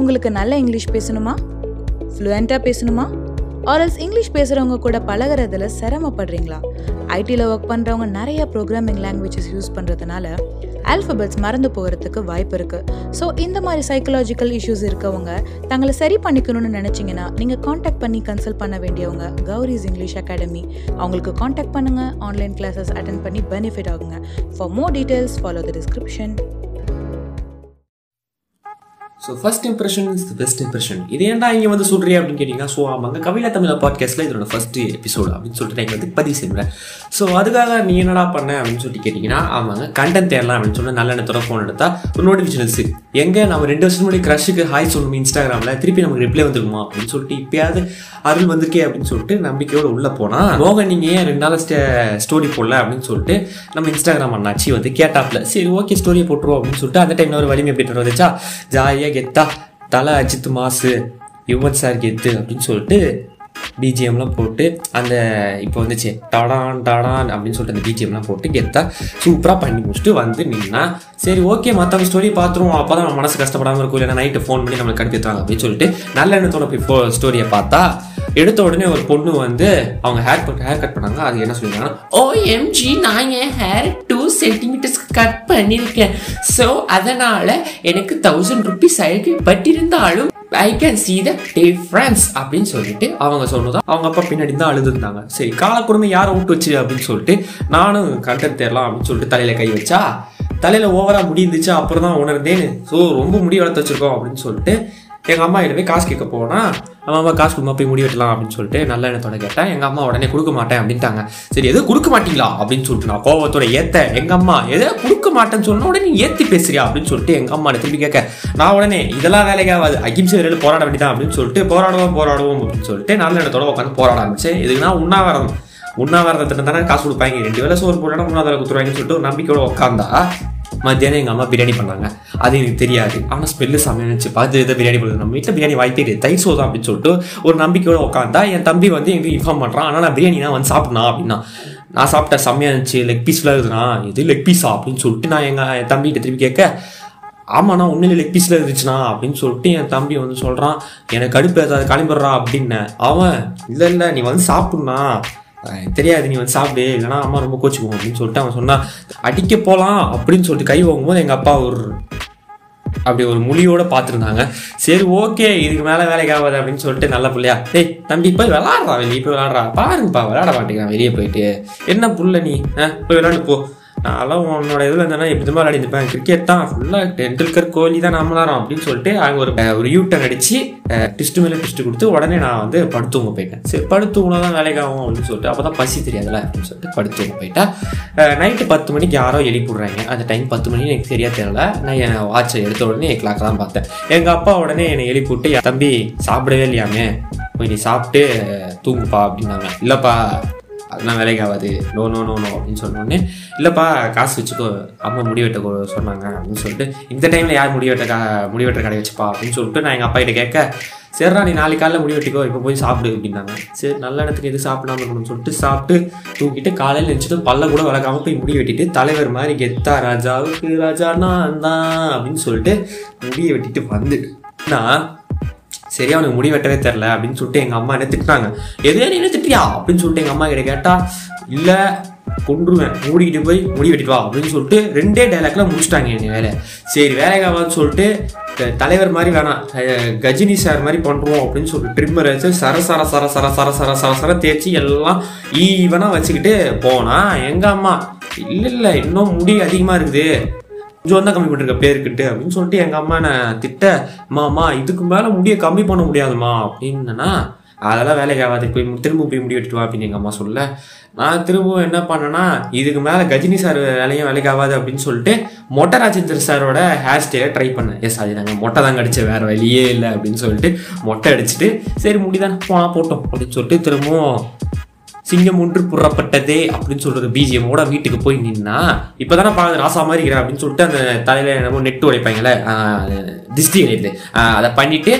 உங்களுக்கு நல்ல இங்கிலீஷ் பேசணுமா? ஃப்ளூயண்ட்டாக பேசணுமா? ஆர்எல்ஸ் இங்கிலீஷ் பேசுகிறவங்க கூட பழகுறதுல சிரமப்படுறீங்களா? ஐடியில் ஒர்க் பண்ணுறவங்க நிறைய ப்ரோக்ராமிங் லாங்குவேஜஸ் யூஸ் பண்ணுறதுனால ஆல்ஃபபெட்ஸ் மறந்து போகிறதுக்கு வாய்ப்பு இருக்குது ஸோ இந்த மாதிரி சைக்கலாஜிக்கல் இஷ்யூஸ் இருக்கவங்க தங்களை சரி பண்ணிக்கணும்னு நினச்சிங்கன்னா நீங்கள் காண்டாக்ட் பண்ணி கன்சல்ட் பண்ண வேண்டியவங்க கௌரிஸ் இங்கிலீஷ் அகாடமி அவங்களுக்கு காண்டாக்ட் பண்ணுங்கள் ஆன்லைன் கிளாஸஸ் அட்டன் பண்ணி பெனிஃபிட் ஆகுங்க. For more details follow the description so first impression is the best impression இது ஏன்டா இங்கே வந்து சொல்கிறீ அப்படின்னு கேட்டிங்கன்னா ஸோ ஆமாங்க கவிழா தமிழ் பாட்காஸ்ட்டில் இதோட ஃபர்ஸ்ட் எபிசோடு அப்படின்னு சொல்லிட்டு நான் வந்து பதிவு செய்கிறேன் ஸோ அதுக்காக நீ என்னடா பண்ண அப்படின்னு சொல்லிட்டு கேட்டிங்கன்னா ஆமாங்க கண்டென்ட் தேரலாம் அப்படின்னு சொன்னால் நல்ல எண்ணத்தோட ஃபோன் எடுத்தால் ஒரு நோட்டிஃபிகேஷன்ஸ் எங்கே? நம்ம ரெண்டு வருஷம் முன்னாடி க்ரஷுக்கு ஹாய் சொல்லணும் இன்ஸ்டாகிராமில் திருப்பி நமக்கு ரிப்ளை வந்துருக்குமா அப்படின்னு சொல்லிட்டு இப்போயாவது அருள் வந்திருக்கே அப்படின்னு சொல்லிட்டு நம்பிக்கையோடு உள்ளே போனால் மோகன் நீங்கள் ஏன் ரெண்டு நாள் ஸ்டோரி போடல அப்படின்னு சொல்லிட்டு நம்ம இன்ஸ்டாகிராம் அண்ணாச்சி வந்து கேட்டாப்பில் சரி ஓகே ஸ்டோரியை போட்டுருவோம் அப்படின்னு சொல்லிட்டு அந்த டைமில் ஒரு வலிமை எப்படி வந்துச்சா? ஜாலியாக கெத்தா தலை அஜித் மாசு யுவன் சார் கெத்து அப்படின்னு சொல்லிட்டு பிஜிஎம்லாம் போட்டு அந்த இப்போ வந்துச்சு டடான் டடான் அப்படின்னு சொல்லிட்டு அந்த பிஜிஎம்லாம் போட்டு கெத்தா சூப்பராக பண்ணி முடிச்சுட்டு வந்து நின்னா சரி ஓகே மற்றவங்க ஸ்டோரி பார்த்துருவோம். அப்போ தான் நம்ம மனசு கஷ்டப்படாமல் இருக்கும். இல்லைன்னா நைட்டு ஃபோன் பண்ணி நம்மளுக்கு கடுப்பித்தாங்க அப்படின்னு சொல்லிட்டு நல்ல எண்ணத்தோட போய் ஃபோ ஸ்டோரியை பார்த்தா எடுத்த உடனே ஒரு பொண்ணு வந்து அவங்க ஹேர் கட் ஹேர் கட் பண்ணாங்க. அது என்ன சொல்லியிருக்காங்கன்னா எம்ஜி நான் ஏன் ஹேர் சென்டிமீட்டர்ஸ்க்கு கட் பண்ணியிருக்கேன் ஸோ அதனால் எனக்கு thousand rupees பட்டிருந்தாலும் I can see the difference அப்படின்னு சொல்லிட்டு அவங்க சொன்னதும் அவங்க அப்பா பின்னாடி தான் அழுதுருந்தாங்க. சரி காலக்குடுமை யாரை விட்டு வச்சு அப்படின்னு சொல்லிட்டு நானும் கண்டென்ட் தேரலாம் அப்படின்னு சொல்லிட்டு தலையில கை வச்சா தலையில ஓவரா முடி இருந்துச்சு அப்புறம் தான் உணர்ந்தேன். ஸோ ரொம்ப முடி வளர்த்து வச்சுருக்கோம் அப்படின்னு சொல்லிட்டு எங்கள் அம்மா கிட்ட போய் காசு கேட்க போனால் நம்ம அம்மா காசு கொடுமா போய் முடி வெட்டலாம் அப்படின்னு சொல்லிட்டு நல்ல எண்ணத்தோட கேட்டேன் எங்கள் அம்மா உடனே கொடுக்க மாட்டேன் அப்படின்ட்டாங்க. சரி எதுவும் கொடுக்க மாட்டீங்களா? அப்படின்னு சொல்லிட்டு நான் கோவத்தோட ஏத்த எங்கள் அம்மா எதை கொடுக்க மாட்டேன்னு சொன்ன உடனே ஏற்றி பேசுறியா? அப்படின்னு சொல்லிட்டு எங்கள் அம்மா திருப்பி கேட்க நான் உடனே இதெல்லாம் வேலைக்காகாது அகிம்சை வரையில் போராட வேண்டியதான் அப்படின்னு சொல்லிட்டு போராடுவோம் போராடுவோம் அப்படின்னு சொல்லிட்டு நல்ல எண்ணத்தோட உட்காந்து போராட ஆரம்பிச்சேன். இதுக்குன்னா உண்ணாவிரதம் உண்ணாவிரதத்தில் தானே காசு கொடுப்பாங்க. ரெண்டு வேலை சோறு போட்டா மூணாவது கொடுத்துருவாங்கன்னு சொல்லிட்டு ஒரு நம்பிக்கையோட உட்காந்தா மத்தியானம் எங்கள் அம்மா பிரியாணி பண்ணாங்க. அது எனக்கு தெரியாது. ஆனால் ஸ்மெல்லு சமைச்சு பார்த்து எதாவது பிரியாணி பண்ணுறது நம்ம வீட்டில் பிரியாணி வாய்ப்பே கிடையாது. தை சோதா அப்படின்னு சொல்லிட்டு ஒரு நம்பிக்கையோட உட்காந்தா என் தம்பி வந்து எங்களுக்கு இன்ஃபார்ம் பண்ணுறான் ஆனால் நான் பிரியாணி நான் வந்து சாப்பிட்னா அப்படின்னா. நான் சாப்பிட்டேன் செம்மையாக இருந்துச்சு. லெக் பீஸ்லாம் இருக்குதுண்ணா. இது லெக் பீஸா அப்படின்னு சொல்லிட்டு நான் எங்கள் என் தம்பிகிட்ட திருப்பி கேட்க ஆமாண்ணா உண்மையில லெக் பீஸில் இருந்துச்சுண்ணா. அப்படின்னு சொல்லிட்டு என் தம்பி வந்து சொல்கிறான் எனக்கு கடுப்பு ஏதாவது கிளம்பிடுறா அப்படின்ன அவன் இல்லை இல்லை நீ வந்து சாப்பிட்ணா தெரியாது நீ வந்து சாப்பிடு இல்லைனா அம்மா ரொம்ப கோச்சுக்குவோம் அப்படின்னு சொல்லிட்டு அவன் சொன்னான் அடிக்க போகலாம் அப்படின்னு சொல்லிட்டு கை வாங்கும்போது எங்கள் அப்பா ஒரு அப்படி ஒரு மொழியோட பார்த்துருந்தாங்க. சரி ஓகே இதுக்கு மேலே வேலைக்கு ஆகாது அப்படின்னு சொல்லிட்டு நல்ல பிள்ளையா டேய் தம்பி போய் விளாட்றா வெளியே போய் விளாட்றா பாருங்கப்பா விளாட மாட்டேங்கிறான் வெளியே போயிட்டு. என்ன புள்ள நீ? ஆ போய் விளாண்டு போ. நான்லாம் உன்னோட இதில் இருந்தேன்னா எப்படி தான் விளையாடிருப்பேன் கிரிக்கெட் தான் ஃபுல்லாக டெண்டுல்கர் கோலி தான் நம்ம அப்படின்னு சொல்லிட்டு அங்கே ஒரு ஒரு யூட்டன் அடிச்சு டிஸ்ட் மேலே டிஸ்ட் கொடுத்து உடனே நான் வந்து படுத்துவங்க போயிட்டேன். சரி படுத்தூங்கினா தான் வேலைக்கு ஆகும் அப்படின்னு சொல்லிட்டு அப்போ தான் பசி தெரியாதுல அப்படின்னு சொல்லிட்டு படுத்துவங்க போயிட்டா நைட்டு பத்து மணிக்கு யாரோ எழுப்பிடுறாங்க அந்த டைம் பத்து மணி எனக்கு சரியாக தெரியல. நான் என் வாட்சை எடுத்த உடனே கிளாக் தான் பார்த்தேன். எங்கள் அப்பா உடனே என்னை எழுப்பி விட்டு "என் தம்பி சாப்பிடவே இல்லையாமே? போய் நீ சாப்பிட்டு தூங்குப்பா அப்படின்னாங்க. இல்லைப்பா அதெல்லாம் வேலைக்கு ஆகாது. நோ நோ நோ நோ அப்படின்னு சொன்னோடனே இல்லைப்பா காசு வச்சுக்கோ அம்மா முடி வெட்ட சொன்னாங்க அப்படின்னு சொல்லிட்டு இந்த டைமில் யார் முடி வெட்ட கா முடி வெட்டுற கடை வச்சுப்பா அப்படின்னு சொல்லிட்டு நான் எங்கள் அப்பா கிட்ட கேட்க சரிடா நீ நாளைக்கு காலையில் முடி வெட்டிக்கோ இப்போ போய் சாப்பிடு அப்படின்னாங்க. சரி நல்ல இடத்துக்கு எது சாப்பிடாம இருக்கணும்னு சொல்லிட்டு சாப்பிட்டு தூக்கிட்டு காலையில் நினச்சிட்டு பல்ல கூட வளர்க்காம போய் முடி வெட்டிட்டு தலைவர் மாதிரி கெத்தா ராஜாவுக்கு ராஜா நான் தான் அப்படின்னு சொல்லிட்டு முடியை வெட்டிட்டு வந்துட்டு நான் சரியா அவனுக்கு முடி வெட்டவே தெரில அப்படின்னு சொல்லிட்டு எங்கள் அம்மா என்ன திட்டினாங்க எதுவே நீ என்ன திட்டியா? அப்படின்னு சொல்லிட்டு எங்கள் அம்மா கிட்ட கேட்டா இல்லை கொண்டுருவேன் மூடிக்கிட்டு போய் முடி வெட்டிட்டு வா. அப்படின்னு சொல்லிட்டு ரெண்டே டைலாக்ல முடிச்சிட்டாங்க என் வேலை. சரி வேலைக்காவான்னு சொல்லிட்டு தலைவர் மாதிரி வேணாம். கஜினி சார் மாதிரி பண்ணுறோம் அப்படின்னு சொல்லிட்டு ட்ரிம்மர் வச்சு சர சர சர சர சர சர சர சர தேய்ச்சி எல்லாம் ஈவனாக வச்சுக்கிட்டு போனா எங்கள் அம்மா இல்லை இல்லை இன்னும் முடி அதிகமாக இருக்குது. கொஞ்சம் தான் கம்மி பண்ணிருக்க பேருக்கிட்டு அப்படின்னு சொல்லிட்டு எங்க அம்மா நான் திட்ட மாமா இதுக்கு மேல முடிய கம்மி பண்ண முடியாதுமா. அப்படின்னா அதெல்லாம் வேலைக்கு ஆகாது. போய் திரும்ப போய் முடி வெட்டிட்டு வா அப்படின்னு எங்கள் அம்மா சொல்ல. நான் திரும்பவும் என்ன பண்ணேன்னா இதுக்கு மேலே கஜினி சார் வேலையும் வேலைக்கு ஆகாது அப்படின்னு சொல்லிட்டு மொட்டை ராஜேந்திர சாரோட ஹேர் ஸ்டைலை ட்ரை பண்ணேன். எஸ் அது நாங்கள் மொட்டை தான் கடிச்ச வேறு வழியே இல்லை அப்படின்னு சொல்லிட்டு மொட்டை அடிச்சுட்டு சரி முடிதான் போனால் போட்டோம் அப்படின்னு சொல்லிட்டு திரும்பவும் சிங்கம் ஒன்று புறப்பட்டதே அப்படின்னு சொல்றது பிஜிஎம்மோட வீட்டுக்கு போய் நின்னா இப்பதானே பா ராசா மாதிரி இருக்கிறேன் அப்படின்னு சொல்லிட்டு அந்த தலையில என்னமோ நெட்டு உடைப்பாங்களே ஆஹ் திஷ்டி அதை பண்ணிட்டு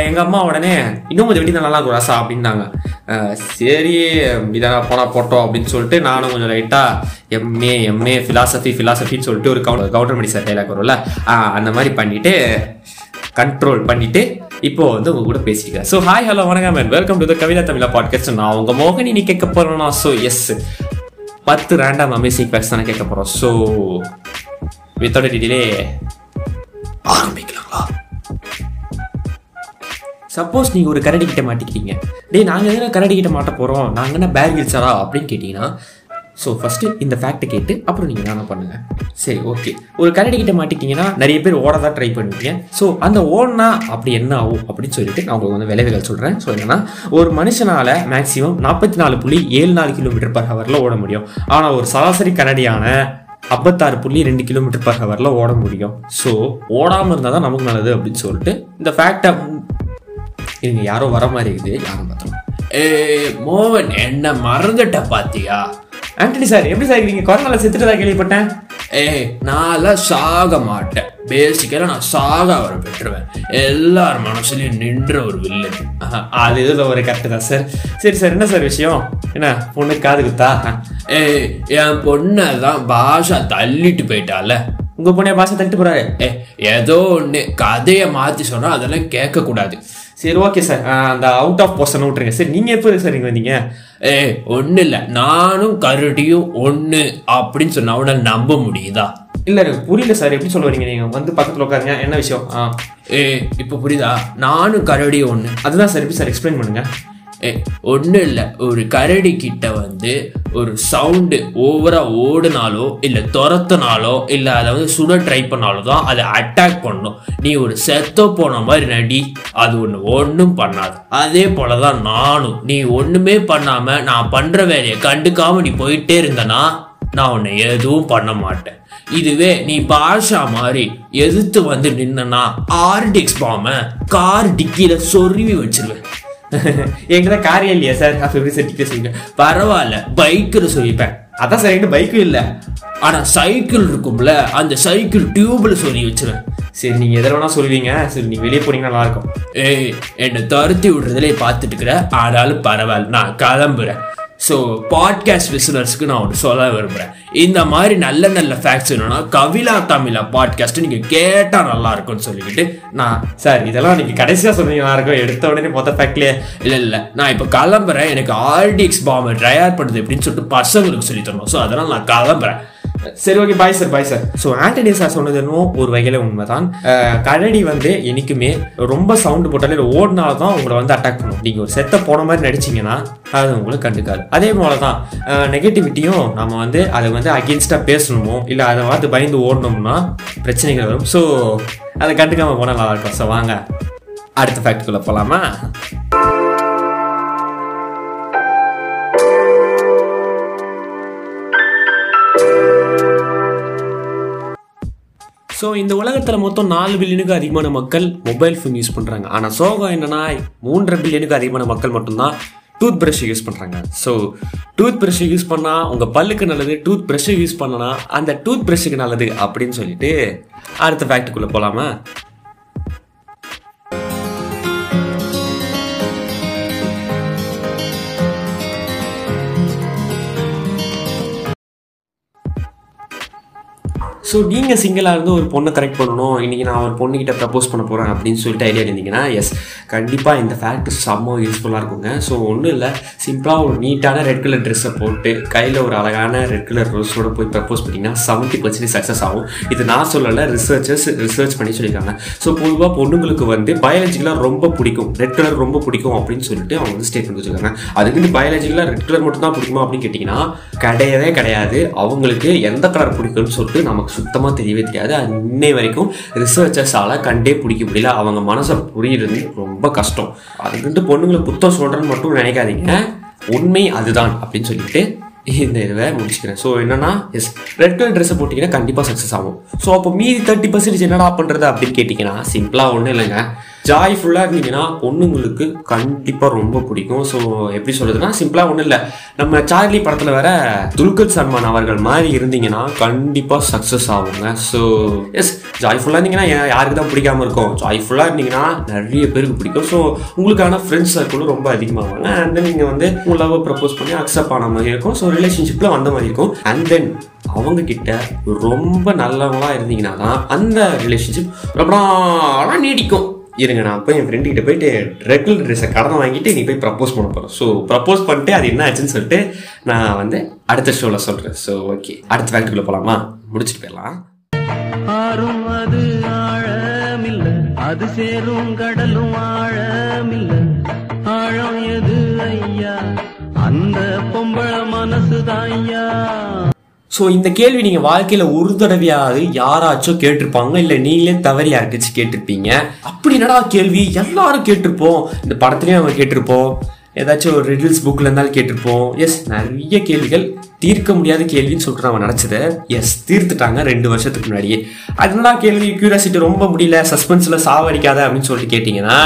எங்க அம்மா உடனே இன்னும் கொஞ்சம் வெட்டி நல்லா இருக்கும் ராசா அப்படின்னாங்க. சரி இப்படிதான் போனா போட்டோம் அப்படின்னு சொல்லிட்டு நானும் கொஞ்சம் லைட்டா எம்ஏ எம்ஏ ஃபிலாசபி ஃபிலாசபின்னு சொல்லிட்டு ஒரு கவுண்டர் கவுண்டர் மணி சார் டைலாக் வரும்ல அந்த மாதிரி பண்ணிட்டு கண்ட்ரோல் பண்ணிட்டு இப்போ வந்து உங்க கூட பேசிக்கிறேன் ஸோ ஹாய் ஹலோ வணக்கம் man welcome to the Kavitha Tamizha podcast நான் உங்க மோகன் நீ கேட்க போறேன்னா ஸோ எஸ் பத்து ரேண்டம் அமேசிங் ஃபேக்ட்ஸ் தானே கேட்க போறோம். ஸோ வித்தோட டீட்டெயிலே ஆரம்பிக்கலாங்களா? சப்போஸ் நீங்கள் ஒரு கரடி கிட்ட மாட்டிக்கிறீங்க டேய் நாங்கள் எதுனா கரடி கிட்ட மாட்ட போகிறோம் நாங்கள் என்ன பேர் கிழிச்சாரா அப்படின்னு கேட்டிங்கன்னா ஸோ ஃபஸ்ட்டு இந்த ஃபேக்ட்டை கேட்டு அப்புறம் நீங்கள் என்ன பண்ணுங்கள் சரி ஓகே ஒரு கரடி கிட்ட மாட்டிக்கிங்கன்னா நிறைய பேர் ஓட தான் ட்ரை பண்ணுவீங்க. ஸோ அந்த ஓடனா அப்படி என்ன ஆகும் அப்படின்னு சொல்லிட்டு நான் உங்களுக்கு வந்து விளைவுகள் சொல்கிறேன் ஸோ என்னன்னா ஒரு மனுஷனால் மேக்ஸிமம் நாற்பத்தி நாலு புள்ளி ஏழு நாலு கிலோமீட்டர் பர் ஹவரில் ஓட முடியும். ஆனால் ஒரு சராசரி கரடியான ஐம்பத்தாறு புள்ளி ரெண்டு கிலோமீட்டர் பர் ஹவரில் ஓட முடியும். ஸோ ஓடாமல் இருந்தால் தான் நமக்கு நல்லது அப்படின்னு சொல்லிட்டு இந்த ஃபேக்டை இருங்க யாரோ வர மாதிரி இருக்குது. யாரும் பார்த்தோம் ஏ மோகன் என்ன மறந்துட்ட பாத்தியா? ஆண்டனி சார் எப்படி சார் நீங்க கொரோனால செத்துட்டதா கேள்விப்பட்டேன். ஏய் நான்லாம் சாக மாட்டேன். பேசிக்கலாக நான் சாக அவரை பெற்றுவேன் எல்லார் மனசுலயும் நின்ற ஒரு வில்லன் ஆஹா, அது இதில் ஒரு கரெக்டு தான் சார் சரி சார் என்ன சார் விஷயம்? என்ன பொண்ணு காது குத்தா? ஏய் என் பொண்ணை தான் பாஷா தள்ளிட்டு போயிட்டால. உங்க பொண்ணை பாஷை தள்ளிட்டு போறாரு. ஏ ஏதோ ஒன்று கதையை மாற்றி சொன்னா அதெல்லாம் கேட்கக்கூடாது. சரி ஓகே சார் அந்த அவுட் ஆஃப் போர்ஷன் விட்டுருங்க. சரி நீங்க எப்போ சார் இங்க வந்தீங்க? ஏ ஒன்றும் இல்லை. நானும் கரடியும் ஒன்று அப்படின்னு சொன்னா அவனால் நம்ப முடியுதா? இல்ல எனக்கு புரியல சார் எப்படி சொல்ல வரீங்க நீங்க? வந்து பக்கத்துல உட்காருங்க. என்ன விஷயம்? ஆ. ஏ இப்போ புரியுதா? நானும் கரடியும் ஒன்று அதுதான் சார் எப்படி சார் எக்ஸ்பிளைன் பண்ணுங்க. ஏ ஒன்றும் இல்லை ஒரு கரடி கிட்ட வந்து ஒரு சவுண்டு ஓவராக ஓடுனாலோ இல்லை துரத்துனாலோ இல்லை அதை வந்து சுட ட்ரை பண்ணாலோ தான் அதை அட்டாக் பண்ணும். நீ ஒரு செத்த போன மாதிரி நடி. அது ஒன்று ஒன்றும் பண்ணாது. அதே போல தான் நானும். நீ ஒன்றுமே பண்ணாமல் நான் பண்ணுற வேலையை கண்டுக்காமல் நீ போயிட்டே இருந்தனா நான் உன்னை எதுவும் பண்ண மாட்டேன். இதுவே நீ பாஷா மாதிரி எதிர்த்து வந்து நின்னனா ஆர்டிக்ஸ் பாம கார் டிக்கியில் சொருவி வச்சிருவேன். என்கிட்ட காரியம் இல்லையா சார். அப்ப எப்படி செட்டிக்க பரவாயில்ல பைக்கில் சொல்லிப்பேன். அதான் சார் என்கிட்ட பைக்கும் இல்லை. ஆனால் சைக்கிள் இருக்கும்ல அந்த சைக்கிள் டியூப்ல சொல்லி வச்சிருவேன். சரி நீங்கள் எதை வேணா சொல்லுவீங்க. சரி நீங்கள் வெளியே போனீங்கன்னா நல்லாயிருக்கும். ஏய் என்னை துரத்தி விடுறதுலே பார்த்துட்டு இருக்கிற ஆனாலும் பரவாயில்ல. நான் கிளம்புறேன். ஸோ பாட்காஸ்ட் லிசனர்ஸ்க்கு நான் ஒன்று சொல்ல விரும்புகிறேன் இந்த மாதிரி நல்ல நல்ல ஃபேக்ட்ஸ் வேணும்னா கவிலா தமிழா பாட்காஸ்ட் நீங்கள் கேட்டால் நல்லா இருக்கும்னு சொல்லிக்கிட்டு நான் சார் இதெல்லாம் நீங்கள் கடைசியாக சொன்னீங்க நல்லா இருக்கும் எடுத்த உடனே மொத்த ஃபேக்ட்லேயே இல்லை இல்லை. நான் இப்போ கிளம்புறேன். எனக்கு ஆர்டிஎக்ஸ் பாம்பை ட்ரையார் பண்ணுது எப்படின்னு சொல்லிட்டு பசங்களுக்கு சொல்லி தரணும். ஸோ அதனால் நான் கிளம்புறேன். சரி okay bye sir bye sir so Antony sir சொன்னது என்னவோ ஒரு வகையில் உண்மைதான். கரடி வந்து என்னைக்குமே ரொம்ப சவுண்டு போட்டாலே ஓடினால தான் உங்களை வந்து அட்டாக் பண்ணும். நீங்கள் ஒரு செத்த போன மாதிரி நடிச்சீங்கன்னா அது உங்களை கண்டுக்காது. அதே போல தான் நெகட்டிவிட்டியும் நம்ம வந்து அதை வந்து அகேன்ஸ்டாக பேசணுமோ இல்லை அதை பார்த்து பயந்து ஓடணும்னா பிரச்சனைகள் வரும். ஸோ அதை கண்டுக்காம போனால் நல்லா இருக்கும். ஸோ வாங்க அடுத்த ஃபேக்ட்குள்ளே போகலாமா ஸோ இந்த உலகத்தில் மொத்தம் நாலு பில்லியனுக்கு அதிகமான மக்கள் மொபைல் ஃபோன் யூஸ் பண்ணுறாங்க ஆனால் சோகம் என்னன்னா மூன்றரை பில்லியனுக்கு அதிகமான மக்கள் மட்டும்தான் டூத் ப்ரஷ்ஷை யூஸ் பண்ணுறாங்க ஸோ டூத் ப்ரஷ்ஷை யூஸ் பண்ணால் உங்கள் பல்லுக்கு நல்லது டூத் ப்ரஷ்ஷை யூஸ் பண்ணனா அந்த டூத் ப்ரஷ்ஷுக்கு நல்லது அப்படின்னு சொல்லிட்டு அடுத்த ஃபேக்ட்டுக்குள்ளே போகலாமா ஸோ நீங்கள் சிங்கிளாக இருந்து ஒரு பொண்ணை கரெக்ட் பண்ணணும். இன்றைக்கி நான் ஒரு பொண்ணுக்கிட்ட ப்ரப்போஸ் பண்ண போகிறேன் அப்படின்னு சொல்லிட்டு ஐடியா இருந்தீங்கன்னா எஸ் கண்டிப்பாக இந்த ஃபேக்ட் செம்ம யூஸ்ஃபுல்லாக இருக்குங்க. ஸோ ஒன்றும் இல்லை. சிம்பிளாக ஒரு நீட்டான ரெட் கலர் ட்ரெஸ்ஸை போட்டு கையில் ஒரு அழகான ரெட் கலர் ரோஸோட போய் ப்ரப்போஸ் பண்ணிங்கன்னா செவன்ட்டி பர்சன்டேஜ் சக்ஸஸ் ஆகும். இது நான் சொல்லலை ரிசர்ச்சர்ஸ் ரிசர்ச் பண்ணி சொல்லியிருக்காங்க. ஸோ பொதுவாக பொண்ணுங்களுக்கு வந்து பயாலஜிக்கலாக ரொம்ப பிடிக்கும். ரெட் கலர் ரொம்ப பிடிக்கும் அப்படின்னு சொல்லிட்டு அவங்க வந்து ஸ்டேட்மெண்ட் வச்சுருக்காங்க அதுக்கு பயாலஜிக்கலாக ரெட் கலர் மட்டும் தான் பிடிக்குமா அப்படின்னு கேட்டிங்கன்னா கிடையவே கிடையாது. அவங்களுக்கு எந்த கலர் பிடிக்கும்னு சொல்லிட்டு நமக்கு சுத்தமாக தெரியவே தெரியாது. அது இன்னை வரைக்கும் ரிசர்ச்சர்ஸால் கண்டே பிடிக்க முடியல. அவங்க மனசை புரியுறது ரொம்ப கஷ்டம். அதுக்குன்ட்டு பொண்ணுங்களை புத்தம் சொல்கிறேன்னு மட்டும் நினைக்காதீங்க. உண்மை அதுதான் அப்படின்னு சொல்லிட்டு இந்த இதை முடிச்சுக்கிறேன். ஸோ என்னன்னா எஸ் ரெட் கலர் ட்ரெஸ்ஸை போட்டிங்கன்னா கண்டிப்பாக சக்ஸஸ் ஆகும். ஸோ அப்போ மீதி தேர்ட்டி பர்சன்டேஜ் என்னடா பண்ணுறது அப்படின்னு கேட்டிங்கன்னா சிம்பிளாக ஒன்றும் இல்லைங்க. ஜாய்ஃபுல்லாக இருந்தீங்கன்னா பொண்ணுங்களுக்கு கண்டிப்பாக ரொம்ப பிடிக்கும். ஸோ எப்படி சொல்கிறதுனா சிம்பிளாக ஒன்றும் இல்லை. நம்ம சார்லி படத்தில் வேற துல்கர் சல்மான் அவர்கள் மாதிரி இருந்தீங்கன்னா கண்டிப்பாக சக்ஸஸ் ஆகுங்க. ஸோ எஸ் ஜாய்ஃபுல்லாக இருந்தீங்கன்னா யாருக்கு தான் பிடிக்காம இருக்கும்? ஜாய்ஃபுல்லாக இருந்தீங்கன்னா நிறைய பேருக்கு பிடிக்கும். ஸோ உங்களுக்கான ஃப்ரெண்ட்ஸ் சர்க்கிளும் ரொம்ப அதிகமாகுங்க. அண்ட் தென் நீங்கள் வந்து உங்களாக லவ் ப்ரப்போஸ் பண்ணி அக்செப்ட் ஆன மாதிரி இருக்கும். ஸோ ரிலேஷன்ஷிப்பில் வந்த மாதிரி இருக்கும். அண்ட் தென் அவங்க கிட்ட ரொம்ப நல்லவங்களா இருந்தீங்கன்னா தான் அந்த ரிலேஷன்ஷிப் ரொம்ப நீடிக்கும். இருங்க நான் போய் என் ஃப்ரெண்டு கிட்ட போயிட்டு ரெகுலர் ட்ரெஸ்ஸை கடன் வாங்கிட்டு நீ போய் ப்ரப்போஸ் பண்ண போகிறோம் ஸோ ப்ரப்போஸ் பண்ணிட்டு அது என்ன ஆச்சுன்னு சொல்லிட்டு நான் வந்து அடுத்த ஷோவில் சொல்கிறேன் ஸோ ஓகே அடுத்த ஃபேக்ட்ரிக்குள்ளே போகலாமா முடிச்சுட்டு போயிடலாம். ஆறும் அது ஆழமில்ல அது சேரும் கடலும் ஆழமில்ல. ஆழம் எது ஐயா? அந்த பொம்பள மனசுதான் ஐயா. ஸோ இந்த கேள்வி நீங்கள் வாழ்க்கையில் ஒரு தடவையாவது யாராச்சும் கேட்டிருப்பாங்க? இல்லை நீங்களே தவறி யாருக்காச்சும் கேட்டிருப்பீங்க? அப்படி என்னடா கேள்வி? எல்லாரும் கேட்டிருப்போம். இந்த படத்துலேயும் நம்ம கேட்டிருப்போம். ஏதாச்சும் ஒரு ரிடில்ஸ் புக்கில் இருந்தாலும் கேட்டிருப்போம். எஸ் நிறைய கேள்விகள் தீர்க்க முடியாத கேள்வின்னு சொல்லிட்டு நம்ம நினச்சதை எஸ் தீர்த்துட்டாங்க ரெண்டு வருஷத்துக்கு முன்னாடியே. அதனால கேள்வி? கியூரியாசிட்டி ரொம்ப முடியல சஸ்பென்ஸில் சாவடிக்காத அப்படின்னு சொல்லிட்டு கேட்டிங்கன்னா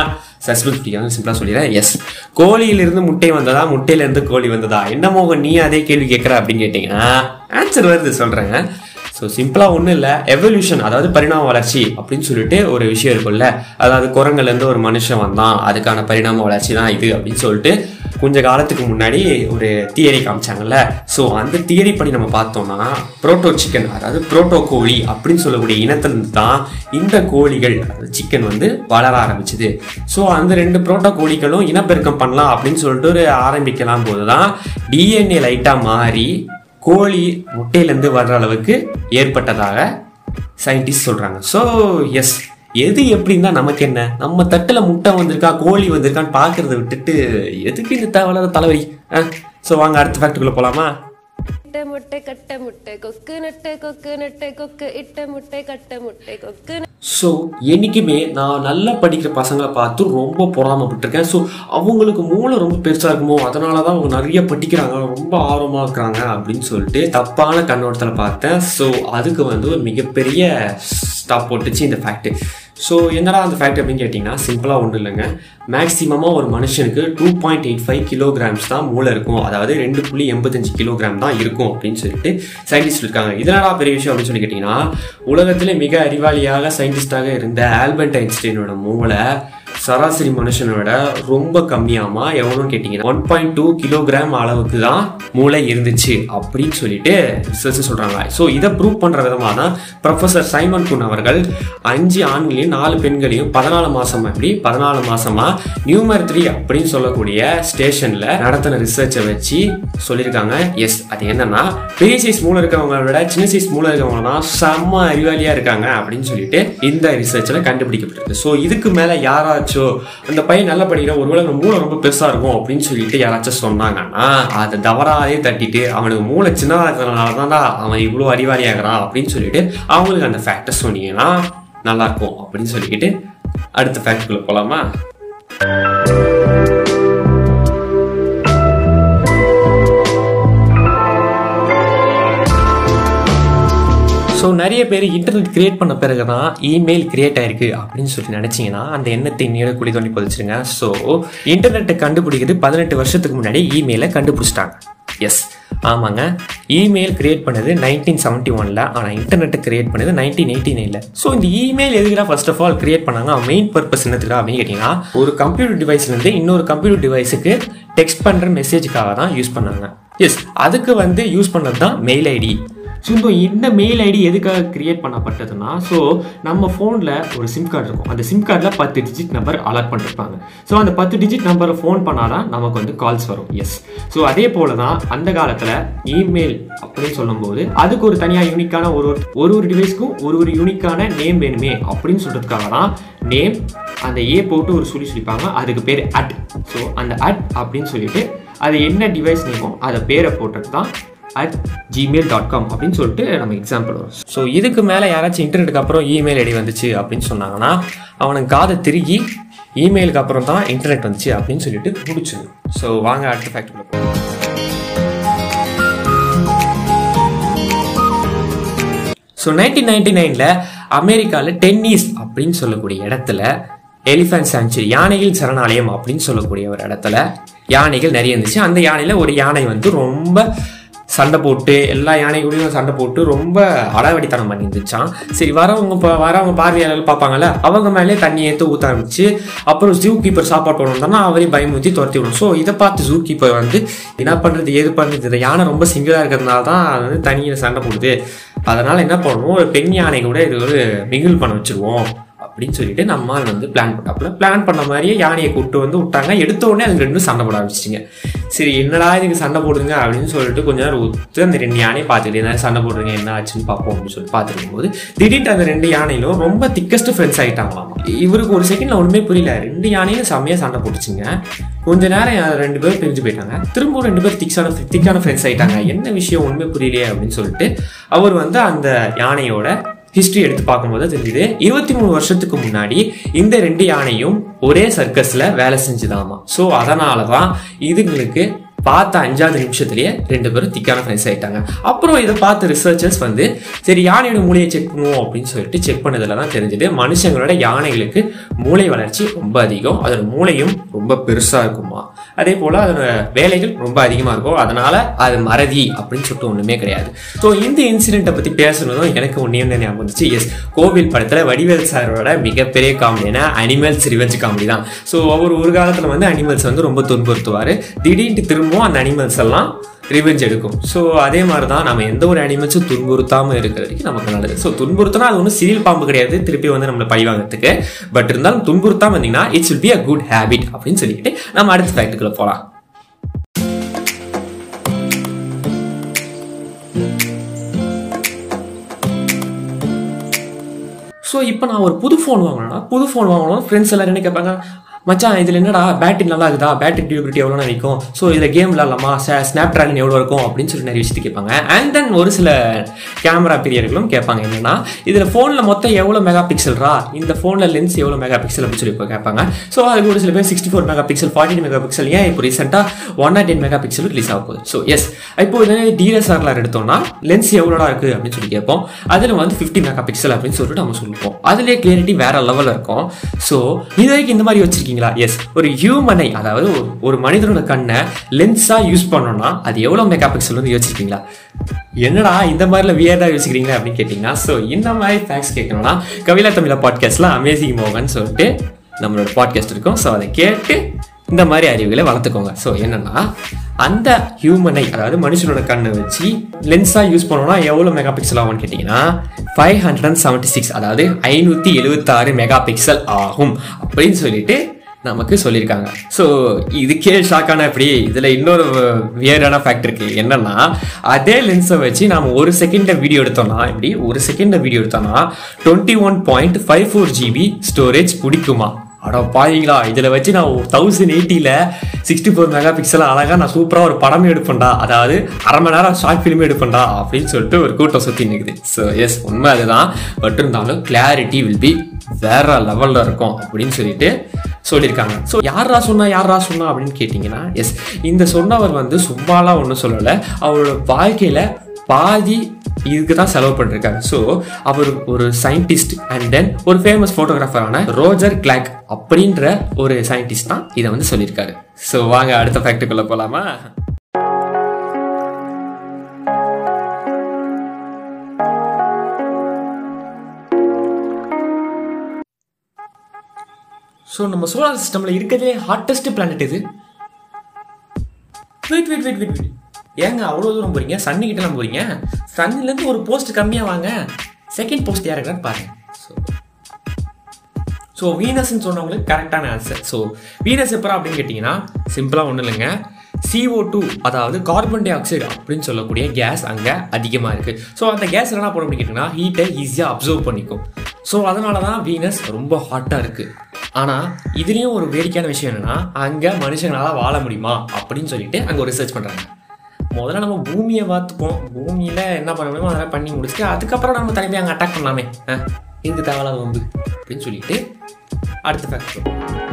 சஸ்பென்ஸ் சிம்பிளாக சொல்லிடுறேன். எஸ் கோழியிலிருந்து முட்டை வந்ததா? முட்டையிலிருந்து கோழி வந்ததா? என்ன மோகன் நீ அதே கேள்வி கேட்குற அப்படின்னு கேட்டிங்கன்னா ஆன்சர் வருது சொல்கிறேங்க ஸோ சிம்பிளாக ஒன்றும் இல்லை. எவல்யூஷன் அதாவது பரிணாம வளர்ச்சி அப்படின்னு சொல்லிட்டு ஒரு விஷயம் இருக்கும்ல. அதாவது குரங்குலேருந்து ஒரு மனுஷன் வந்தான். அதுக்கான பரிணாம வளர்ச்சி தான் இது அப்படின்னு சொல்லிட்டு கொஞ்ச காலத்துக்கு முன்னாடி ஒரு தியரி காமிச்சாங்கல்ல. ஸோ அந்த தியரி படி நம்ம பார்த்தோம்னா புரோட்டோ சிக்கன் அதாவது புரோட்டோ கோழி அப்படின்னு சொல்லக்கூடிய இனத்திலிருந்து தான் இந்த கோழிகள் சிக்கன் வந்து வளர ஆரம்பிச்சுது. ஸோ அந்த ரெண்டு புரோட்டோ கோழிகளும் இனப்பெருக்கம் பண்ணலாம் அப்படின்னு சொல்லிட்டு ஒரு ஆரம்பிக்கலாம் போது தான் டிஎன்ஏ லைட்டாக மாறி கோழி முட்டையிலேருந்து வர்ற அளவுக்கு ஏற்பட்டதாக சயின்டிஸ்ட் சொல்கிறாங்க ஸோ எஸ் எது எப்படின்னா நமக்கு என்ன? நம்ம தட்டில் முட்டை வந்திருக்கா கோழி வந்திருக்கான்னு பார்க்கறத விட்டுட்டு எதுக்கு இந்த தேவையில்லாத தலைவலி? ஸோ வாங்க அடுத்த ஃபேக்ட்ரிக்குள்ளே போகலாமா இட்ட முட்டை கட்ட முட்டை கொக்கு நட்டை கொக்கு நட்டை கொக்கு இட்ட முட்டை கட்ட முட்டை கொக்கு ஸோ என்றைக்குமே நான் நல்லா படிக்கிற பசங்களை பார்த்து ரொம்ப பொறாமப்பட்டிருக்கேன். ஸோ அவங்களுக்கு மூளை ரொம்ப பெருசாக இருக்குமோ அதனால தான் அவங்க நிறைய படிக்கிறாங்க ரொம்ப ஆர்வமாக இருக்கிறாங்க அப்படின்னு சொல்லிட்டு தப்பான கண்ணோட்டத்தில் பார்த்தேன். ஸோ அதுக்கு வந்து ஒரு மிகப்பெரிய ஸ்டாப் போட்டுச்சு இந்த ஃபேக்ட் ஸோ என்னடா அந்த ஃபேக்ட் அப்படின்னு கேட்டிங்கன்னா சிம்பிளாக ஒன்றும் இல்லைங்க. மேக்ஸிமமாக ஒரு மனுஷனுக்கு two point eight five kilograms தான் மூளை இருக்கும். அதாவது ரெண்டு புள்ளி எண்பத்தஞ்சு கிலோகிராம் தான் இருக்கும் அப்படின்னு சொல்லிட்டு சயின்டிஸ்ட் இருக்காங்க இதனடா பெரிய விஷயம் அப்படின்னு சொல்லி கேட்டிங்கன்னா உலகத்திலே மிக அறிவாளியாக சயின்டிஸ்டாக இருந்த ஆல்பர்ட் ஐன்ஸ்டைனோட மூளை சராசரி மனுஷனோட ரொம்ப கம்மியாமா? எவ்வளோன்னு கேட்டிங்கன்னா ஒன் பாயிண்ட் டூ கிலோகிராம் அளவுக்கு தான் மூளை இருந்துச்சு அப்படின்னு சொல்லிட்டு ரிசர்ச் சொல்கிறாங்க ஸோ இதை ப்ரூவ் பண்ணுற விதமாக தான் ப்ரொஃபஸர் சைமன் குன் அவர்கள் அஞ்சு ஆண்களையும் நாலு பெண்களையும் பதினாலு மாதம் அப்படி பதினாலு மாதமாக நியூமர் த்ரீ அப்படின்னு சொல்லக்கூடிய ஸ்டேஷனில் நடத்தின ரிசர்ச்சை வச்சு சொல்லியிருக்காங்க. எஸ் அது என்னன்னா பெரிய சைஸ் மூளை இருக்கிறவங்கள விட சின்ன சைஸ் மூளை இருக்கிறவங்க தான் செம்ம அறிவாளியாக இருக்காங்க அப்படின்னு சொல்லிட்டு இந்த ரிசர்ச்சில் கண்டுபிடிக்கப்பட்டிருக்கு. ஸோ இதுக்கு மேலே யாராவது ஆச்சோ. அந்த பையன் நல்லா படிக்கிற ஒருவேளை அந்த மூளை ரொம்ப பெருசா இருக்கும் அப்படின்னு சொல்லிட்டு யாராச்சும் சொன்னாங்கன்னா அதை தவறாதே தட்டிட்டு அவனுக்கு மூளை சின்னதாக இருக்கிறதுனால அவன் இவ்வளோ அறிவாளியாகிறான் அப்படின்னு சொல்லிட்டு அவங்களுக்கு அந்த ஃபேக்டை சொன்னீங்கன்னா நல்லா இருக்கும் அப்படின்னு சொல்லிக்கிட்டு அடுத்த ஃபேக்ட்குள்ளே போகலாமா ஸோ நிறைய பேர் இன்டர்நெட் கிரியேட் பண்ண பிறகு தான் இமெயில் கிரியேட் ஆயிருக்கு அப்படின்னு சொல்லி நினைச்சிங்கன்னா அந்த எண்ணத்தை நீட குழி தோண்டி பதிச்சிருங்க. ஸோ இன்டர்நெட்டை கண்டுபிடிக்கிறது பதினெட்டு வருஷத்துக்கு முன்னாடி இமெயிலை கண்டுபிடிச்சிட்டாங்க. எஸ் ஆமாங்க. இமெயில் கிரியேட் பண்ணது நைன்டீன் செவன்ட்டி ஒனில் ஆனால் இன்டர்நெட்டை கிரியேட் பண்ணது நைன்டீன் எயிட்டி நைனில் ஸோ இந்த இமெயில் எதுக்குடா ஃபர்ஸ்ட் ஆஃப் ஆல் கிரியேட் பண்ணாங்க? மெயின் பர்பஸ் என்னத்துக்கா அப்படின்னு கேட்டிங்கன்னா ஒரு கம்ப்யூட்டர் டிவைஸ்லேருந்து இன்னொரு கம்ப்யூட்டர் டிவைஸுக்கு டெக்ஸ்ட் பண்ணுற மெசேஜுக்காக தான் யூஸ் பண்ணாங்க. எஸ் அதுக்கு வந்து யூஸ் பண்ணது தான் மெயில் ஐடி ஸோ இந்த இந்த மெயில் ஐடி எதுக்காக கிரியேட் பண்ணப்பட்டதுன்னா ஸோ நம்ம ஃபோனில் ஒரு சிம் கார்டு இருக்கும். அந்த சிம் கார்டில் பத்து டிஜிட் நம்பர் அலாட் பண்ணிருப்பாங்க. ஸோ அந்த பத்து டிஜிட் நம்பரை ஃபோன் பண்ணால் தான் நமக்கு வந்து கால்ஸ் வரும். எஸ் ஸோ அதே போல தான் அந்த காலத்தில் இமெயில் அப்படின்னு சொல்லும்போது அதுக்கு ஒரு தனியாக யூனிக்கான ஒரு ஒரு ஒரு டிவைஸ்க்கும் ஒரு ஒரு யூனிக்கான நேம் வேணுமே அப்படின்னு சொல்கிறதுக்காக தான் நேம் அந்த ஏ போட்டு ஒரு சொல்லி சொல்லிப்பாங்க. அதுக்கு பேர் அட் ஸோ அந்த அட் அப்படின்னு சொல்லிட்டு அது என்ன டிவைஸ் நேமோ அதை பேரை போட்டது தான் அட் ஜிமெயில் டாட் காம் அப்படின்னு சொல்லிட்டு நம்ம எக்ஸாம்பிள் வரும் ஸோ இதுக்கு மேலே யாராச்சும் இன்டர்நெட்டுக்கு அப்புறம் இமெயில் ஐடி வந்துச்சு அப்படின்னு சொன்னாங்கன்னா அவனுக்கு காதை திருகி இமெயிலுக்கு அப்புறம் தான் இன்டர்நெட் வந்துச்சு அப்படின்னு சொல்லிட்டு முடிச்சுது ஸோ வாங்க அடுத்த ஃபேக்ட்ரியில் போகலாம் ஸோ நைன்டீன் நைன்டி நைனில் அமெரிக்காவில் டென்னிஸ் அப்படின்னு சொல்லக்கூடிய இடத்துல எலிஃபென்ட் சாங்சுரி யானைகள் சரணாலயம் அப்படின்னு சொல்லக்கூடிய ஒரு இடத்துல யானைகள் நிறைய இருந்துச்சு. அந்த யானையில் ஒரு யானை வந்து ரொம்ப சண்டை போட்டு எல்லா யானைகளையும் சண்டை போட்டு ரொம்ப அளவடித்தனம் பண்ணி இருந்துச்சான் சரி வரவங்க இப்போ வரவங்க பார்வையாளர்கள் பார்ப்பாங்கல்ல அவங்க மேலே தண்ணி ஏற்று ஊற்ற ஆரம்பிச்சு அப்புறம் ஜூ கீப்பர் சாப்பாடு போடணும் அவரையும் பயமுறுத்தி துரத்தி விடும் ஸோ இதை பார்த்து ஜூ கீப்பர் வந்து என்ன பண்ணுறது ஏது பண்ணுறது இந்த யானை ரொம்ப சிங்கிளாக இருக்கிறதுனால தான் அது வந்து தண்ணியில் சண்டை போடுது. அதனால் என்ன பண்ணுவோம் ஒரு பெண் யானை கூட இது ஒரு மிகில் பண்ண வச்சுருவோம். அப்படின்னு சொல்லிட்டு நம்மால் வந்து பிளான் பண்ணாப்புல பிளான் பண்ண மாதிரியே யானையை கூப்பிட்டு வந்து விட்டாங்க. எடுத்த உடனே அது ரெண்டும் சண்டை போட ஆரம்பிச்சிட்டிங்க. சரி என்னடா இதுக்கு சண்டை போடுங்க அப்படின்னு சொல்லிட்டு கொஞ்ச நேரம் ஒத்து அந்த ரெண்டு யானையை பார்த்துட்டு என்ன சண்டை போடுறீங்க? என்ன ஆச்சுன்னு பார்ப்போம் அப்படின்னு சொல்லிட்டு பார்த்துருக்கும் போது திடீர்னு அந்த ரெண்டு யானையிலும் ரொம்ப திக்கஸ்ட் ஃப்ரெண்ட்ஸ் ஆகிட்டாங்களாம் இவருக்கு ஒரு செகண்ட்ல ஒன்றுமே புரியல. ரெண்டு யானையும் செம்மையாக சண்டை போட்டுச்சுங்க. கொஞ்ச நேரம் ரெண்டு பேரும் பிரிஞ்சு போயிட்டாங்க. திரும்ப ரெண்டு பேரும் திக்ஸான திக்கான ஃப்ரெண்ட்ஸ் ஆகிட்டாங்க என்ன விஷயம் ஒன்றுமே புரியலையே அப்படின்னு சொல்லிட்டு அவர் வந்து அந்த யானையோட ஹிஸ்டரி எடுத்து பார்க்கும்போது தெரிஞ்சுது. இருபத்தி மூணு வருஷத்துக்கு முன்னாடி இந்த ரெண்டு யானையும் ஒரே சர்க்கஸ்ல வேலை செஞ்சுதாமா. ஸோ அதனால தான் இதுங்களுக்கு பார்த்த அஞ்சாவது நிமிஷத்துலயே ரெண்டு பேரும் திக்கான ஃப்ரெண்ட்ஸ் ஆயிட்டாங்க. அப்புறம் இதை பார்த்த ரிசர்ச்சர்ஸ் வந்து சரி யானையோட மூளையை செக் பண்ணுவோம் அப்படின்னு சொல்லிட்டு செக் பண்ணதுல தான் தெரிஞ்சது மனுஷங்களோட யானைகளுக்கு மூளை வளர்ச்சி ரொம்ப அதிகம் அதோட மூளையும் ரொம்ப பெருசா இருக்குமா. அதே போல அதோட வேலைகள் ரொம்ப அதிகமா இருக்கும் அதனால அது மறதி அப்படின்னு சொல்லிட்டு ஒண்ணுமே கிடையாது. ஸோ இந்த இன்சிடென்ட்டை பத்தி பேசணும் எனக்கு ஒன்னே ஒன்று ஞாபகம் வந்துச்சு. எஸ் கோவில் படத்துல வடிவேல் சாரோட மிகப்பெரிய காமெடினா அனிமல்ஸ் ரிவெஞ்ச் காமெடி தான். ஸோ அவர் ஒரு காலத்துல வந்து அனிமல்ஸ் வந்து ரொம்ப துன்புறுத்துவார். திடீர்னு திரும்ப திரும்பவும் அந்த அனிமல்ஸ் எல்லாம் ரிவெஞ்ச் எடுக்கும். ஸோ அதே மாதிரி தான் நம்ம எந்த ஒரு அனிமல்ஸும் துன்புறுத்தாமல் இருக்கிற வரைக்கும் நமக்கு நல்லது. ஸோ துன்புறுத்தினா அது ஒன்றும் சிறில் பாம்பு கிடையாது. திருப்பி வந்து நம்மளை பழிவாங்கிறதுக்கு பட் இருந்தாலும் துன்புறுத்தாம இருந்தீங்கன்னா it's will be a good habit அப்படின்னு சொல்லிட்டு நம்ம அடுத்த ஃபேக்ட்டுக்குள்ள போகலாம் ஸோ இப்போ நான் ஒரு புது ஃபோன் வாங்கினேன்னா புது ஃபோன் வாங்கணும் ஃப்ரெண்ட்ஸ் எல்லாரும் என்ன கேட்பாங்க? மச்சான் இதில் என்னடா பேட்டரி நல்லா இருக்குதா? பேட்டரி டியூபிலிட்டி எவ்வளோ நினைக்கும் ஸோ இதில் கேம் விளாட்லாமா ஸ்னாப் ட்ராகன் எவ்வளோ இருக்கும்? அப்படின்னு சொல்லி நிறைய விஷயத்தை கேட்பாங்க. அண்ட் தென் ஒரு சில கேமரா பிரியர்களும் கேட்பாங்க என்னன்னா இதில் ஃபோனில் மொத்தம் எவ்வளோ மெகா பிக்சல்ரா இந்த ஃபோனில் லென்ஸ் எவ்வளோ மெகா பிக்சல் அப்படின்னு சொல்லி இப்போ கேட்பாங்க. ஸோ அதுக்கு ஒரு சில பேர் sixty four megapixel forty megapixel ஏன் இப்போ ரீசெண்டாக one nought ten megapixel release ஆக போகுது? ஸோ எஸ் இப்போ இதே டிஎஸ்ஆர்ஆர் எடுத்தோம்னா லென்ஸ் எவ்வளோடா இருக்குது அப்படின்னு சொல்லி கேட்போம். அதில் வந்து ஃபிஃப்டி மெகா பிக்சல் அப்படின்னு சொல்லிட்டு நம்ம சொல்லுவோம். அதுலேயே கிளியரிட்டி வேற லெவலில் இருக்கும். ஸோ இது வரைக்கும் இந்த மாதிரி வச்சிருக்கீங்களா எஸ் ஒரு ஹியூமனை அதாவது ஒரு- மனிதனோட கண்ணை லென்ஸாக யூஸ் பண்ணோம்னா அது எவ்வளோ மெகா பிக்சல் வந்து யோசிச்சிருக்கீங்களா என்னடா இந்த மாதிரிலாம் வியர்டாக யோசிக்கிறீங்க அப்படின்னு கேட்டிங்கன்னா ஸோ இந்த மாதிரி ஃபேக்ஸ் கேட்கணும்னா கவிலா தமிழா பாட்காஸ்ட்டில் அமேசிங் மோகன் சொல்லிட்டு நம்மளோட பாட்காஸ்ட் இருக்கும். ஸோ அதை கேட்டு இந்த மாதிரி அறிவுகளை வளர்த்துக்கோங்க. ஸோ என்னன்னா அந்த ஹியூமனை அதாவது மனுஷனோட கண்ணை வச்சு லென்ஸாக யூஸ் பண்ணோம்னா எவ்வளோ மெகா பிக்சல் ஆகும்னு கேட்டிங்கன்னா five hundred and seventy six அதாவது ஐநூற்றி எழுபத்தாறு மெகா பிக்சல் ஆகும் அப்படின்னு சொல்லிட்டு நமக்கு சொல்லியிருக்காங்க. ஸோ இதுக்கே ஷாக்கான எப்படி? இதில் இன்னொரு வியரான ஃபேக்ட் இருக்குது என்னென்னா அதே லென்ஸை வச்சு நாம் ஒரு செகண்டை வீடியோ எடுத்தோம்னா இப்படி ஒரு செகண்ட் வீடியோ எடுத்தோம்னா twenty one point five four GB storage பிடிக்குமா? அட பாருங்களா இதில் வச்சு நான் தௌசண்ட் எயிட்டியில் சிக்ஸ்டி ஃபோர் மெகா பிக்சல் அழகாக நான் சூப்பராக ஒரு படமே எடுப்பேன்டா. அதாவது அரை மணி நேரம் ஷார்ட் ஃபிலிமே எடுப்பேன்டா அப்படின்னு சொல்லிட்டு ஒரு கூட்டம் சுற்றி நிற்குது ஸோ எஸ் உண்மை அதுதான். பட் இருந்தாலும் கிளாரிட்டி வில் பி வேற லெவலில் இருக்கும் அப்படின்னு சொல்லிட்டு சொல்லியிருக்காங்க. ஸோ யாரா சொன்னா யாரா சொன்னா அப்படின்னு கேட்டிங்கன்னா எஸ் இந்த சொன்னவர் வந்து சும்மாலாம் ஒன்றும் சொல்லலை. அவரோட வாழ்க்கையில் பாதி இதுக்கு தான் செலவு பண்ணிருக்காரு. ஸோ அவர் ஒரு சயின்டிஸ்ட் அண்ட் தென் ஒரு ஃபேமஸ் ஃபோட்டோகிராஃபரான ரோஜர் கிளாக் அப்படின்ற ஒரு சயின்டிஸ்ட் தான் இதை வந்து சொல்லியிருக்காரு. ஸோ வாங்க அடுத்த ஃபேக்ட்டுக்குள்ள போகலாமா ஸோ நம்ம சோலார் சிஸ்டமில் இருக்கிறதே ஹாட்டஸ்ட் பிளானட் இது வெயிட் வெயிட் வெயிட் வெயிட் ஏங்க அவ்வளோ தூரம் போகிறீங்க சன்னு கிட்டலாம் போகிறீங்க சன்னிலேருந்து ஒரு போஸ்ட் கம்மியாக வாங்க. செகண்ட் போஸ்ட் யாருக்குன்னு பாருங்க. ஸோ ஸோ வீனஸ்ன்னு சொன்னவங்களுக்கு கரெக்டான ஆன்சர் ஸோ வீனஸ் எப்போ அப்படின்னு கேட்டிங்கன்னா சிம்பிளாக ஒன்றும் இல்லைங்க. சிஓ டூ அதாவது கார்பன் டை ஆக்சைடு அப்படின்னு சொல்லக்கூடிய கேஸ் அங்கே அதிகமாக இருக்குது ஸோ அந்த கேஸ் என்ன போட அப்படின்னு கேட்டிங்கன்னா ஹீட்டை ஈஸியாக அப்சர்வ் பண்ணிக்கும். ஸோ அதனால தான் வீனஸ் ரொம்ப ஹாட்டாக இருக்குது ஆனால் இதுலேயும் ஒரு வேடிக்கையான விஷயம் என்னென்னா அங்கே மனுஷங்களால் வாழ முடியுமா அப்படின்னு சொல்லிட்டு அங்கே ஒரு ரிசர்ச் பண்ணுறாங்க முதல்ல நம்ம பூமியை பார்த்துப்போம் பூமியில் என்ன பண்ண முடியுமோ அதெல்லாம் பண்ணி முடிச்சுட்டு அதுக்கப்புறம் நம்ம திரும்பி அங்கே அட்டாக் பண்ணலாமே. ஆ, இதுக்கு தேவையில்லாத வந்து அப்படின்னு சொல்லிட்டு அடுத்த ஃபேக்டர்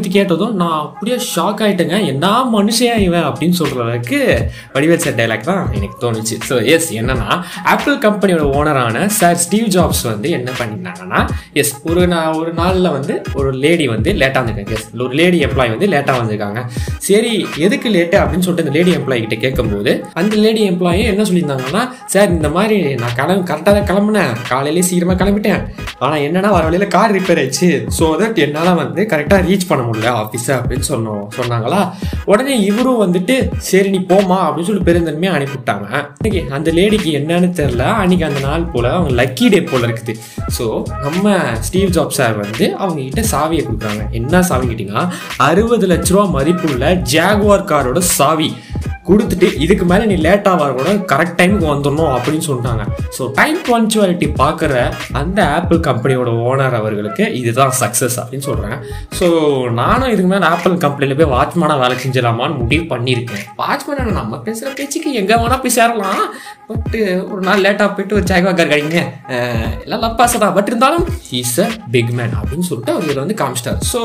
பற்றி கேட்டதும் நான் அப்படியே ஷாக் ஆகிட்டேங்க என்ன மனுஷன் இவன்? அப்படின்னு சொல்கிற அளவுக்கு வடிவச்ச டைலாக் தான் எனக்கு தோணுச்சு. ஸோ எஸ் என்னன்னா ஆப்பிள் கம்பெனியோட ஓனரான சார் ஸ்டீவ் ஜாப்ஸ் வந்து என்ன பண்ணியிருந்தாங்கன்னா எஸ் ஒரு நான் ஒரு நாளில் வந்து ஒரு லேடி வந்து லேட்டாக வந்திருக்காங்க. எஸ் ஒரு லேடி எம்ப்ளாய் வந்து லேட்டாக வந்திருக்காங்க. சரி எதுக்கு லேட்டு அப்படின்னு சொல்லிட்டு இந்த லேடி எம்ப்ளாய் கிட்ட கேட்கும்போது அந்த லேடி எம்ப்ளாயி என்ன சொல்லியிருந்தாங்கன்னா சார் இந்த மாதிரி நான் கிளம்பு கரெக்டாக தான் கிளம்புனேன். காலையிலேயே சீக்கிரமாக கிளம்பிட்டேன். ஆனால் என்னன்னா வர வழியில் கார் ரிப்பேர் ஆயிடுச்சு. ஸோ தட் என்னால் வந்து கரெக்டாக ரீச் பண்ண முடியல ஆஃபீஸை அப்படின்னு சொன்னோம் சொன்னாங்களா? உடனே இவரும் வந்துட்டு சரி நீ போமா அப்படின்னு சொல்லி பெருந்தன்மையாக அனுப்பிவிட்டாங்க. இன்னைக்கு அந்த லேடிக்கு என்னன்னு தெரில அன்னைக்கு அந்த நாள் போல் அவங்க லக்கி டே போல் இருக்குது. ஸோ நம்ம ஸ்டீவ் ஜாப் சார் வந்து அவங்க கிட்ட சாவியை கொடுக்குறாங்க. என்ன சாவி கேட்டிங்கன்னா அறுபது லட்ச ரூபா மதிப்புள்ள ஜாகுவார் காரோட சாவி. கொடுத்துட்டு இதுக்கு மேலே நீ லேட்டாக வர கூட கரெக்ட் டைமுக்கு வந்துடணும் அப்படின்னு சொன்னாங்க ஸோ டைம் பங்க்சுவாலிட்டி பார்க்குற அந்த ஆப்பிள் கம்பெனியோட ஓனர் அவர்களுக்கு இதுதான் சக்ஸஸ் அப்படின்னு சொல்கிறாங்க ஸோ நானும் இதுக்கு மேலே ஆப்பிள் கம்பெனியில் போய் வாட்ச்மேனாக வேலை செஞ்சிடலாமான்னு முடிவு பண்ணியிருக்கேன். வாட்ச்மேன நம்ம பேசுகிற பேச்சுக்கு எங்கே வேணால் போய் சேரலாம். பட்டு ஒரு நாள் லேட்டாக போயிட்டு ஒரு ஜாய்வா கார் கிடைக்குங்க எல்லாம் லப்பாசதான் பட் இருந்தாலும் இஸ் அ பிக் மேன் அப்படின்னு சொல்லிட்டு அவர் இதில் வந்து காமிச்சிட்டார். ஸோ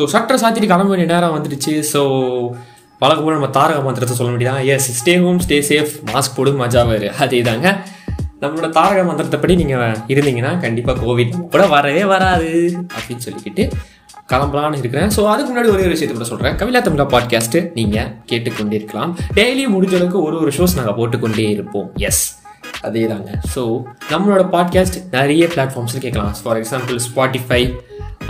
ஸோ சட்டை சாத்திட்டு கிளம்ப வேண்டிய நேரம் வந்துடுச்சு. ஸோ வழக்கம் நம்ம தாரக மந்திரத்தை சொல்ல வேண்டியதான் yes stay home stay safe mask போடு மஜாவாரு அதே தாங்க நம்மளோட தாரக மந்திரத்தை படி நீங்கள் இருந்தீங்கன்னா கண்டிப்பாக கோவிட் கூட வரவே வராது அப்படின்னு சொல்லிக்கிட்டு கிளம்பலான்னு இருக்கிறேன். ஸோ அதுக்கு முன்னாடி ஒரே ஒரு விஷயத்தை கூட சொல்கிறேன் கவிதா தமிழா பாட்காஸ்ட்டு நீங்கள் கேட்டுக்கொண்டே இருக்கலாம் டெய்லி முடிஞ்ச அளவுக்கு ஒரு ஒரு ஷோஸ் நாங்கள் போட்டுக்கொண்டே இருப்போம். எஸ் அதே தாங்க ஸோ நம்மளோட பாட்காஸ்ட் நிறைய பிளாட்ஃபார்ம்ஸில் கேட்கலாம். For example Spotify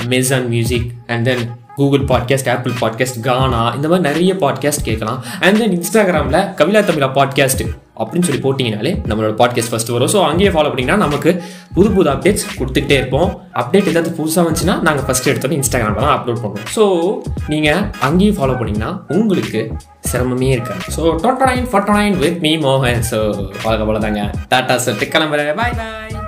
Amazon music and then Google podcast Apple podcast Gaana இந்த மாதிரி நிறைய பாட்காஸ்ட் கேட்கலாம். அண்ட் தென் இன்ஸ்டாகிராமில் கவிலா தமிழா பாட்காஸ்ட் அப்படின்னு சொல்லி போட்டிங்கனாலே நம்மளோட பாட்காஸ்ட் ஃபஸ்ட்டு வரும். ஸோ அங்கேயே ஃபாலோ பண்ணிங்கன்னா நமக்கு புது புது அப்டேட்ஸ் கொடுத்துக்கிட்டே இருப்போம். அப்டேட் ஏதாவது புதுசாக வந்துச்சுன்னா நாங்கள் ஃபஸ்ட்டு எடுத்தோம் இன்ஸ்டாகிராமில் தான் அப்லோட் பண்ணுவோம். ஸோ நீங்கள் அங்கேயும் ஃபாலோ பண்ணிங்கன்னா உங்களுக்கு சிரமமே இருக்காது. ஸோ டோட்டோ நைன் ஃபோட்டோ நைன் வித் மீ மோகன் ஸோ பழக தாங்க டாட்டா சார் கிளம்புறேன் பாய் பாய்